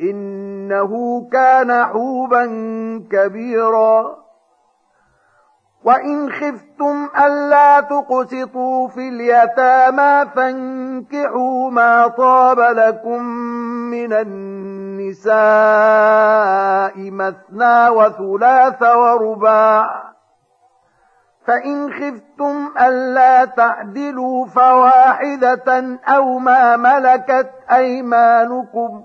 إنه كان حوبا كبيرا. وإن خفتم ألا تقسطوا في اليتامى فانكحوا ما طاب لكم من النساء مثنى وثلاث ورباع. فإن خفتم ألا تعدلوا فواحدة أو ما ملكت أيمانكم.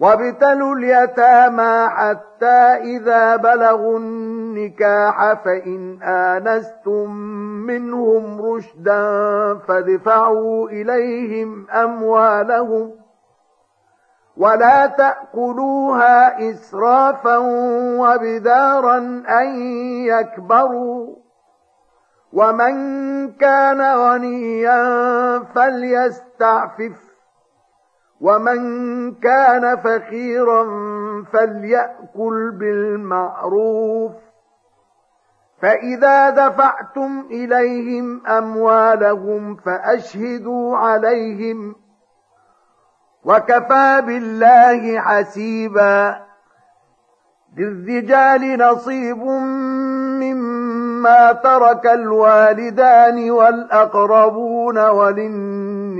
وابتلوا اليتامى حتى إذا بلغوا النكاح فإن آنستم منهم رشدا فادفعوا إليهم أموالهم ولا تأكلوها إسرافا وبدارا أن يكبروا ومن كان غنيا فليستعفف ومن كان فخيرا فليأكل بالمعروف فإذا دفعتم إليهم أموالهم فأشهدوا عليهم وكفى بالله حسيبا للرجال نصيب مما ترك الوالدان والأقربون وللنساء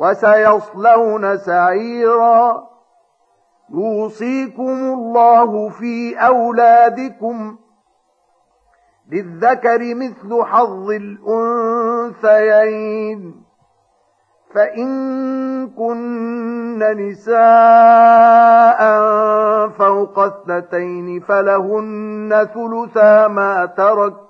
وسيصلون سعيرا. يوصيكم الله في أولادكم للذكر مثل حظ الأنثيين. فإن كن نساء فوق اثنتين فلهن ثلثا ما ترك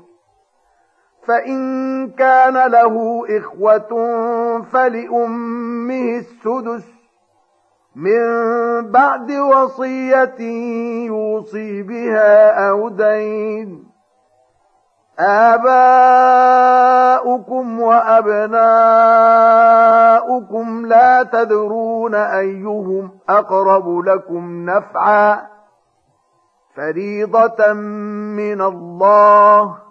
فإن كان له إخوة فلأمه السدس من بعد وصية يوصي بها أو دين. آباؤكم وأبناؤكم لا تدرون أيهم أقرب لكم نفعا. فريضة من الله.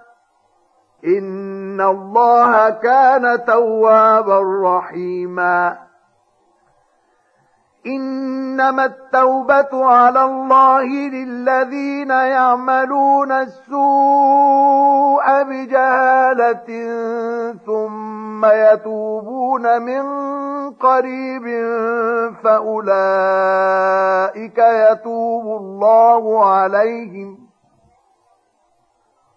إن الله كان توابا رحيما إنما التوبة على الله للذين يعملون السوء بجهالة ثم يتوبون من قريب فأولئك يتوب الله عليهم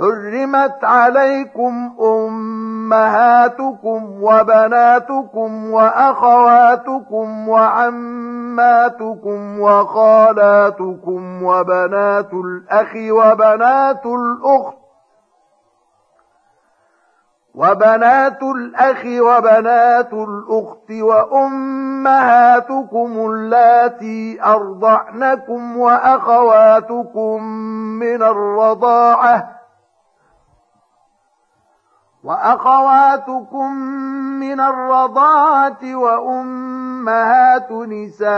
حرمت عليكم أمهاتكم وبناتكم وأخواتكم وعماتكم وخالاتكم وبنات الأخ وبنات الأخت وبنات الأخ وبنات الأخت وأمهاتكم اللاتي أرضعنكم وأخواتكم من الرضاعة وأخواتكم من الرضاعة وأمهات نسائكم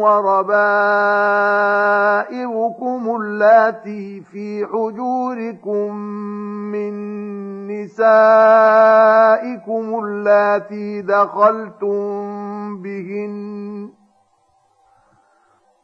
وربائبكم اللاتي في حجوركم من نسائكم اللاتي دخلتم بهن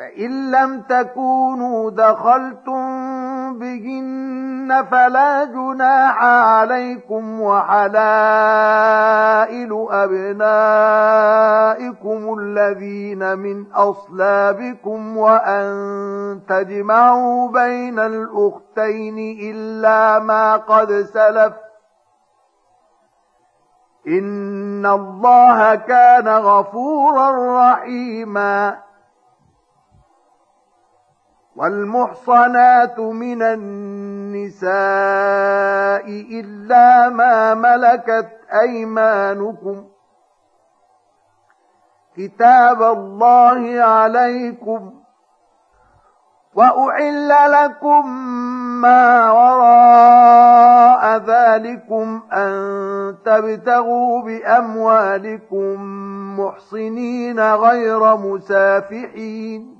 فإن لم تكونوا دخلتم بهن فلا جناح عليكم وحلائل أبنائكم الذين من أصلابكم وأن تجمعوا بين الأختين إلا ما قد سلف إن الله كان غفورا رحيما والمحصنات من النساء إلا ما ملكت أيمانكم. كتاب الله عليكم. وأحل لكم ما وراء ذلكم أن تبتغوا بأموالكم محصنين غير مسافحين.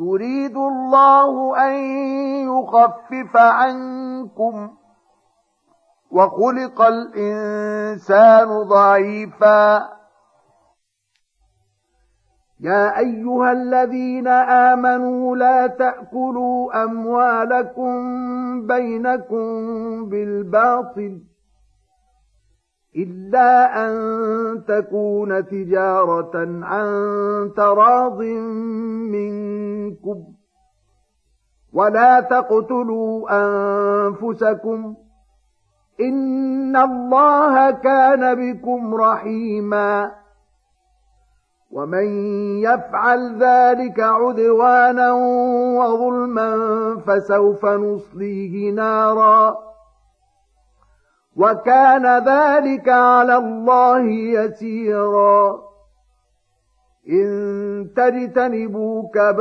يريد الله أن يخفف عنكم وخلق الإنسان ضعيفا. يا أيها الذين آمنوا لا تأكلوا أموالكم بينكم بالباطل. إلا أن تكون تجارة عن تراض منكم. ولا تقتلوا أنفسكم. إن الله كان بكم رحيما. ومن يفعل ذلك عدوانا وظلما فسوف نصليه نارا. وكان ذلك على الله يسيرا. إن تجتنبوا كبائر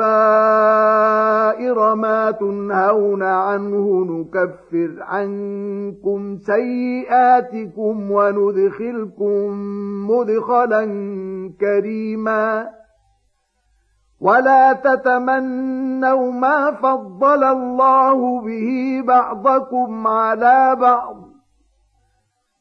ما تنهون عنه نكفر عنكم سيئاتكم وندخلكم مدخلا كريما. ولا تتمنوا ما فضل الله به بعضكم على بعض.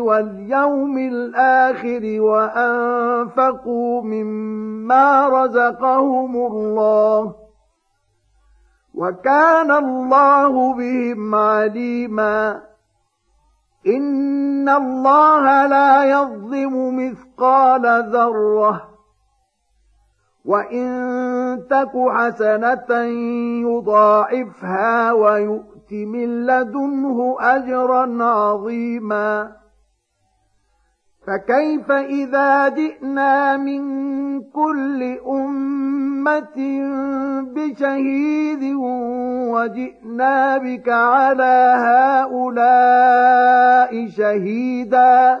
واليوم الآخر وأنفقوا مما رزقهم الله وكان الله بهم عليما. إن الله لا يظلم مثقال ذرة. وإن تك حسنة يضاعفها ويؤت من لدنه أجرا عظيما. فكيف إذا جئنا من كل أمة بشهيد وجئنا بك على هؤلاء شهيدا؟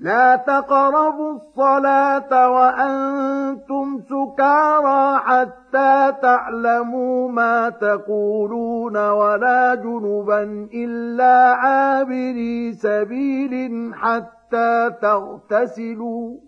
لا تقربوا الصلاة وأنتم سكارى حتى تعلموا ما تقولون ولا جنبا إلا عابري سبيل حتى تغتسلوا.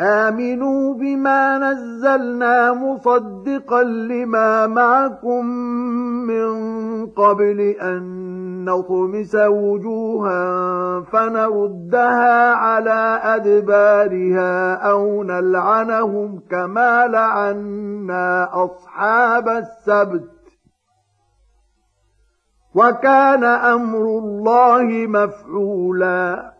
آمنوا بما نزلنا مصدقا لما معكم من قبل أن نطمس وجوها فنردها على أدبارها أو نلعنهم كما لعنا أصحاب السبت. وكان أمر الله مفعولا.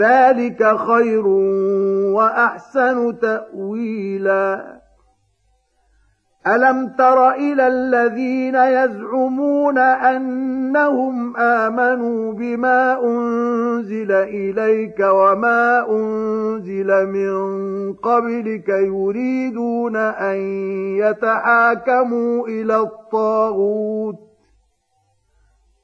ذلك خير وأحسن تأويلاً. ألم تر إلى الذين يزعمون أنهم آمنوا بما أنزل إليك وما أنزل من قبلك يريدون أن يتحاكموا إلى الطاغوت؟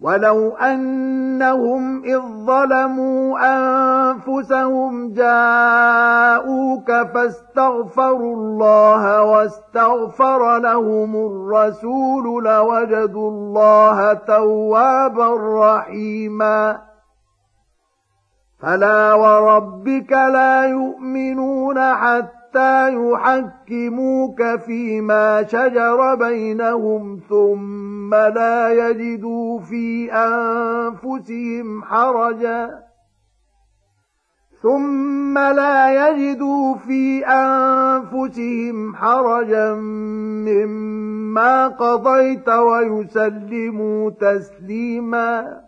ولو أنهم إذ ظلموا أنفسهم جاءوك فاستغفروا الله واستغفر لهم الرسول لوجدوا الله توابا رحيما فلا وربك لا يؤمنون حتى يحكموك فيما شجر بينهم ثم لا يجدوا في أنفسهم حرجا. ثم لا يجدوا في أنفسهم حرجا مما قضيت ويسلموا تسليماً.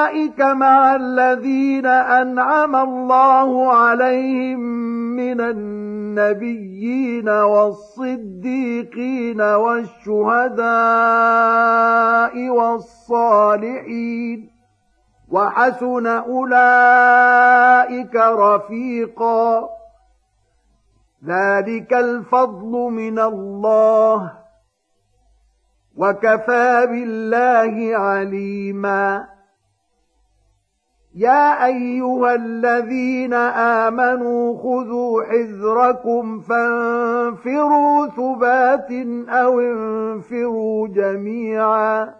فأولئك مع الذين أنعم الله عليهم من النبيين والصديقين والشهداء والصالحين وحسن أولئك رفيقا ذلك الفضل من الله وكفى بالله عليما يا أيها الذين آمنوا خذوا حذركم فانفروا ثبات أو انفروا جميعا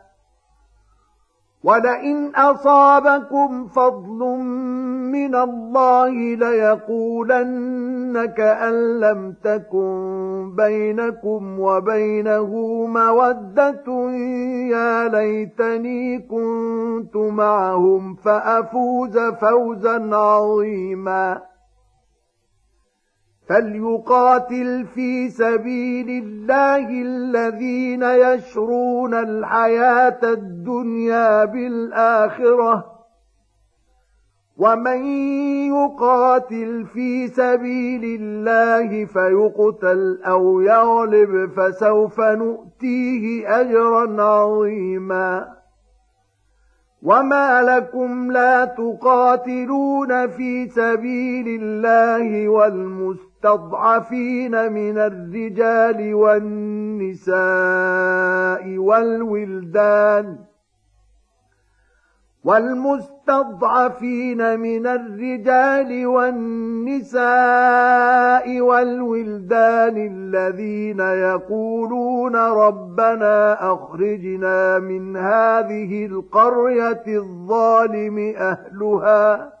ولئن أصابكم فضل من الله ليقولن كأن لم تكن بينكم وبينه مودة. يا ليتني كنت معهم فأفوز فوزا عظيما. فليقاتل في سبيل الله الذين يشرون الحياة الدنيا بالآخرة. ومن يقاتل في سبيل الله فيقتل أو يغلب فسوف نؤتيه أجرا عظيما. وما لكم لا تقاتلون في سبيل الله والمستضعفين من الرجال والنساء والولدان والمستضعفين من الرجال والنساء والولدان الذين يقولون ربنا أخرجنا من هذه القرية الظالم أهلها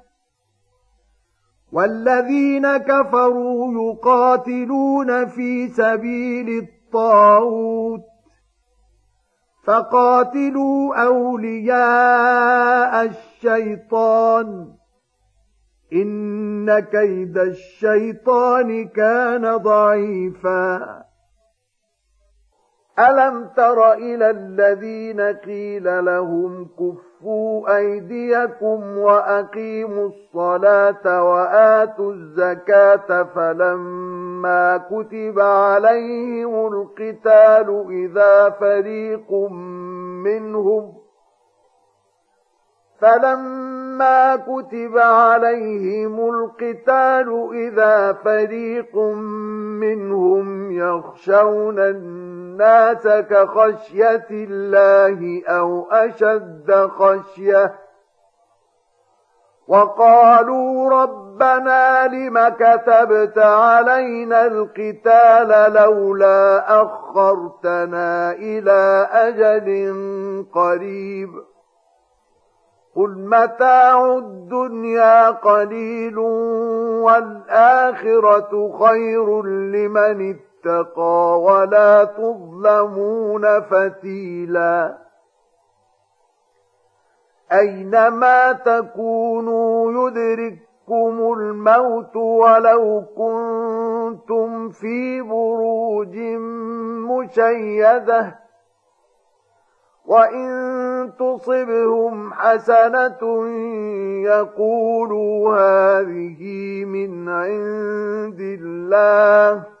والذين كفروا يقاتلون في سبيل الطاغوت فقاتلوا أولياء الشيطان إن كيد الشيطان كان ضعيفا. ألم تر إلى الذين قيل لهم كفر كفوا أيديكم وأقيموا الصلاة وآتوا الزكاة فلما كتب عليهم القتال إذا فريق منهم فلما كتب عليهم القتال إذا فريق منهم يخشون الناس كخشية الله أو أشد خشية وقالوا ربنا لم كتبت علينا القتال لولا أخرتنا إلى أجل قريب قل متاع الدنيا قليل والآخرة خير لمن اتقى ولا تظلمون فتيلا. أينما تكونوا يدرككم الموت ولو كنتم في بروج مشيدة. وإن تصبهم حسنة يقولوا هذه من عند الله.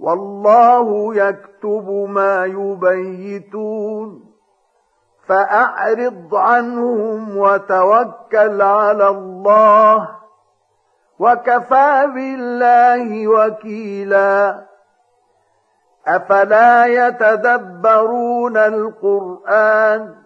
والله يكتب ما يبيتون. فأعرض عنهم وتوكل على الله. وكفى بالله وكيلا. أفلا يتدبرون القرآن؟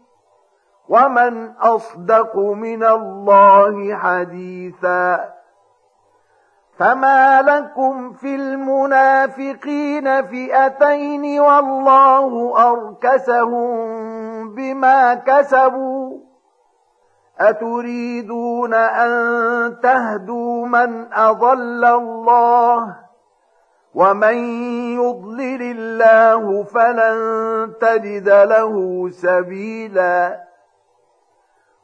ومن أصدق من الله حديثا فما لكم في المنافقين فئتين والله أركسهم بما كسبوا أتريدون أن تهدوا من أضل الله ومن يضلل الله فلن تجد له سبيلا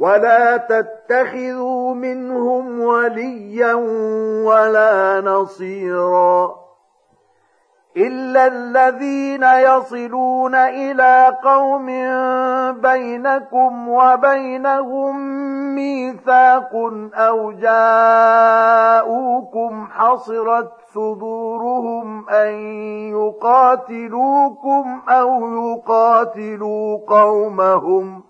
ولا تتخذوا منهم وليا ولا نصيرا إلا الذين يصلون إلى قوم بينكم وبينهم ميثاق أو جاءوكم حصرت صدورهم أن يقاتلوكم أو يقاتلوا قومهم ۖ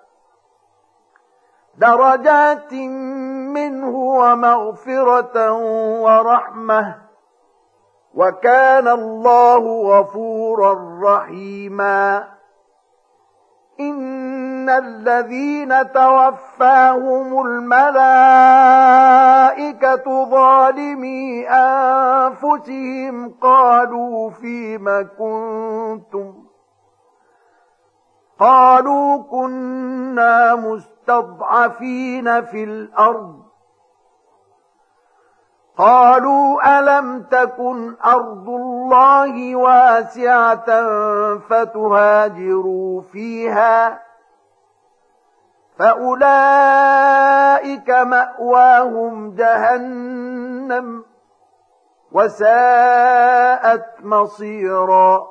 درجات منه ومغفرة ورحمة. وكان الله غفورا رحيما. إن الذين توفاهم الملائكة ظالمي أنفسهم قالوا فيم كنتم؟ قالوا كنا مستضعفين في الأرض. قالوا ألم تكن أرض الله واسعة فتهاجروا فيها؟ فأولئك مأواهم جهنم وساءت مصيرا.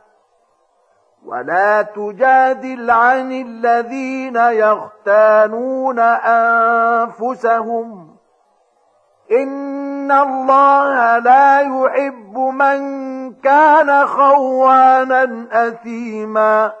ولا تجادل عن الذين يختانون أنفسهم. إن الله لا يحب من كان خوانا أثيما.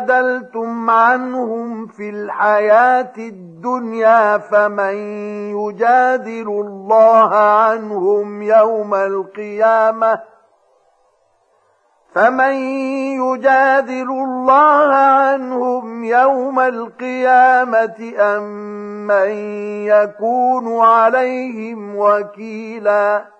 جادلتم عنهم في الحياة الدنيا فمن يجادل الله عنهم يوم القيامة فمن يجادل الله عنهم يوم القيامة أم من يكون عليهم وكيلاً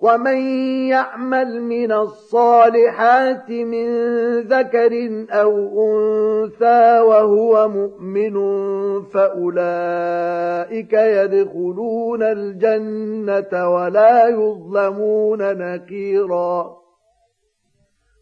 ومن يعمل من الصالحات من ذكر أو أنثى وهو مؤمن فأولئك يدخلون الجنة ولا يظلمون نكيرا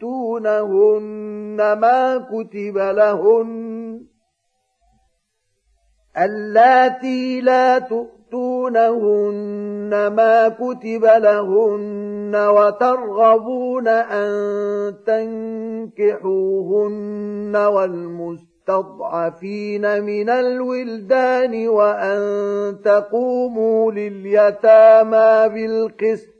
تؤتونهن ما كتب لهن اللاتي لا تؤتونهن ما كتب لهن وترغبون أن تنكحوهن والمستضعفين من الولدان وأن تقوموا لليتامى بالقسط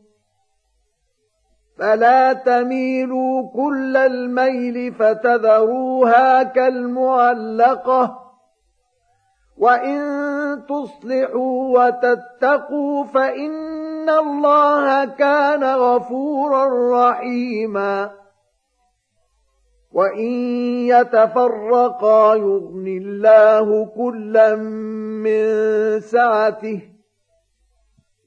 فلا تميلوا كل الميل فتذروها كالمعلقة. وإن تصلحوا وتتقوا فإن الله كان غفورا رحيما. وإن يتفرقا يغن الله كلا من سعته.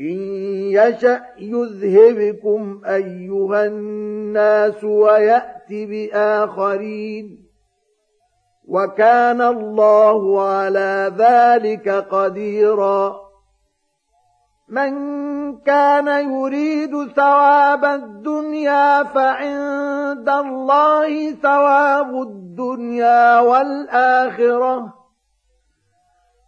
إن يشأ يذهبكم أيها الناس ويأت بآخرين وكان الله على ذلك قديرا من كان يريد ثواب الدنيا فعند الله ثواب الدنيا والآخرة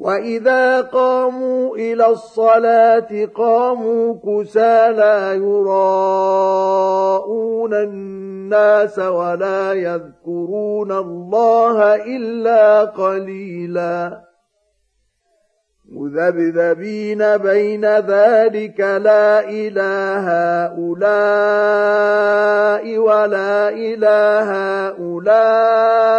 واذا قاموا إلى الصلاه قاموا كسى لا يراءون الناس ولا يذكرون الله الا قليلا مذبذبين بين ذلك لا اله هؤلاء ولا اله هؤلاء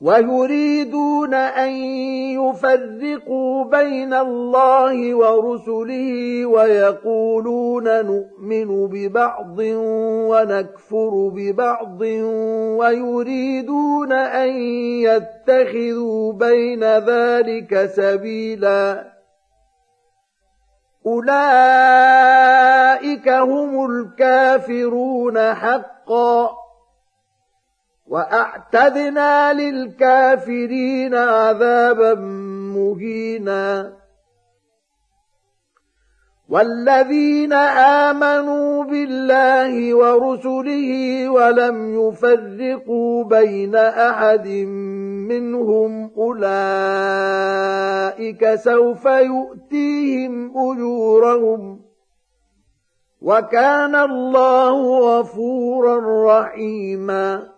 ويريدون أن يفرقوا بين الله ورسله ويقولون نؤمن ببعض ونكفر ببعض ويريدون أن يتخذوا بين ذلك سبيلا. أولئك هم الكافرون حقا. وأعتدنا للكافرين عذابا مهينا. والذين آمنوا بالله ورسله ولم يفرقوا بين أحد منهم أولئك سوف يؤتيهم أجورهم. وكان الله غفورا رحيما.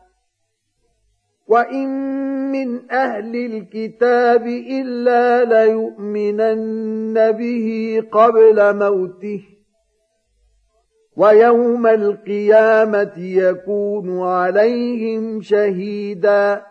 وان من أهل الكتاب الا ليؤمنن به قبل موته ويوم القيامه يكون عليهم شهيدا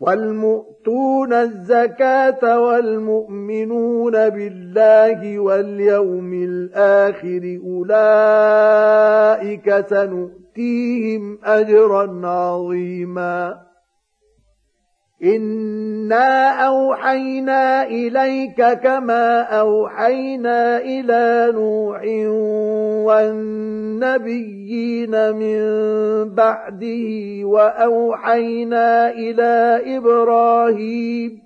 والمؤتون الزكاة والمؤمنون بالله واليوم الآخر أولئك سنؤتيهم أجرا عظيما إنا أوحينا إليك كما أوحينا إلى نوح والنبيين من بعده وأوحينا إلى إبراهيم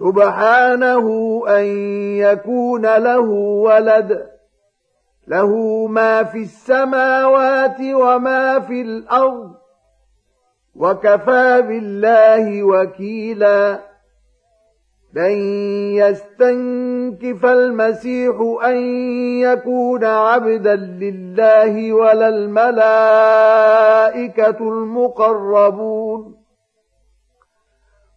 سبحانه أن يكون له ولد. له ما في السماوات وما في الأرض. وكفى بالله وكيلا. لن يستنكف المسيح أن يكون عبدا لله ولا الملائكة المقربون.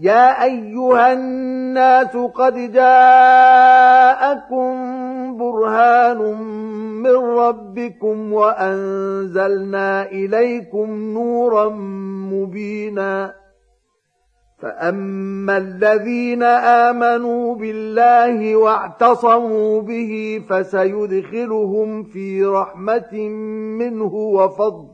يا ايها الناس قد جاءكم برهان من ربكم وانزلنا اليكم نورا مبينا فاما الذين امنوا بالله واعتصموا به فسيدخلهم في رحمه منه وفضل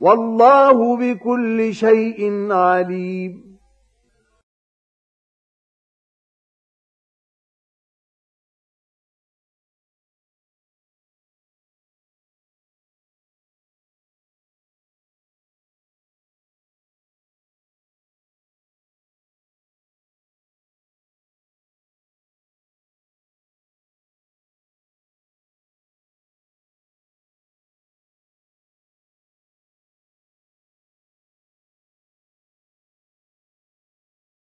والله بكل شيء عليم.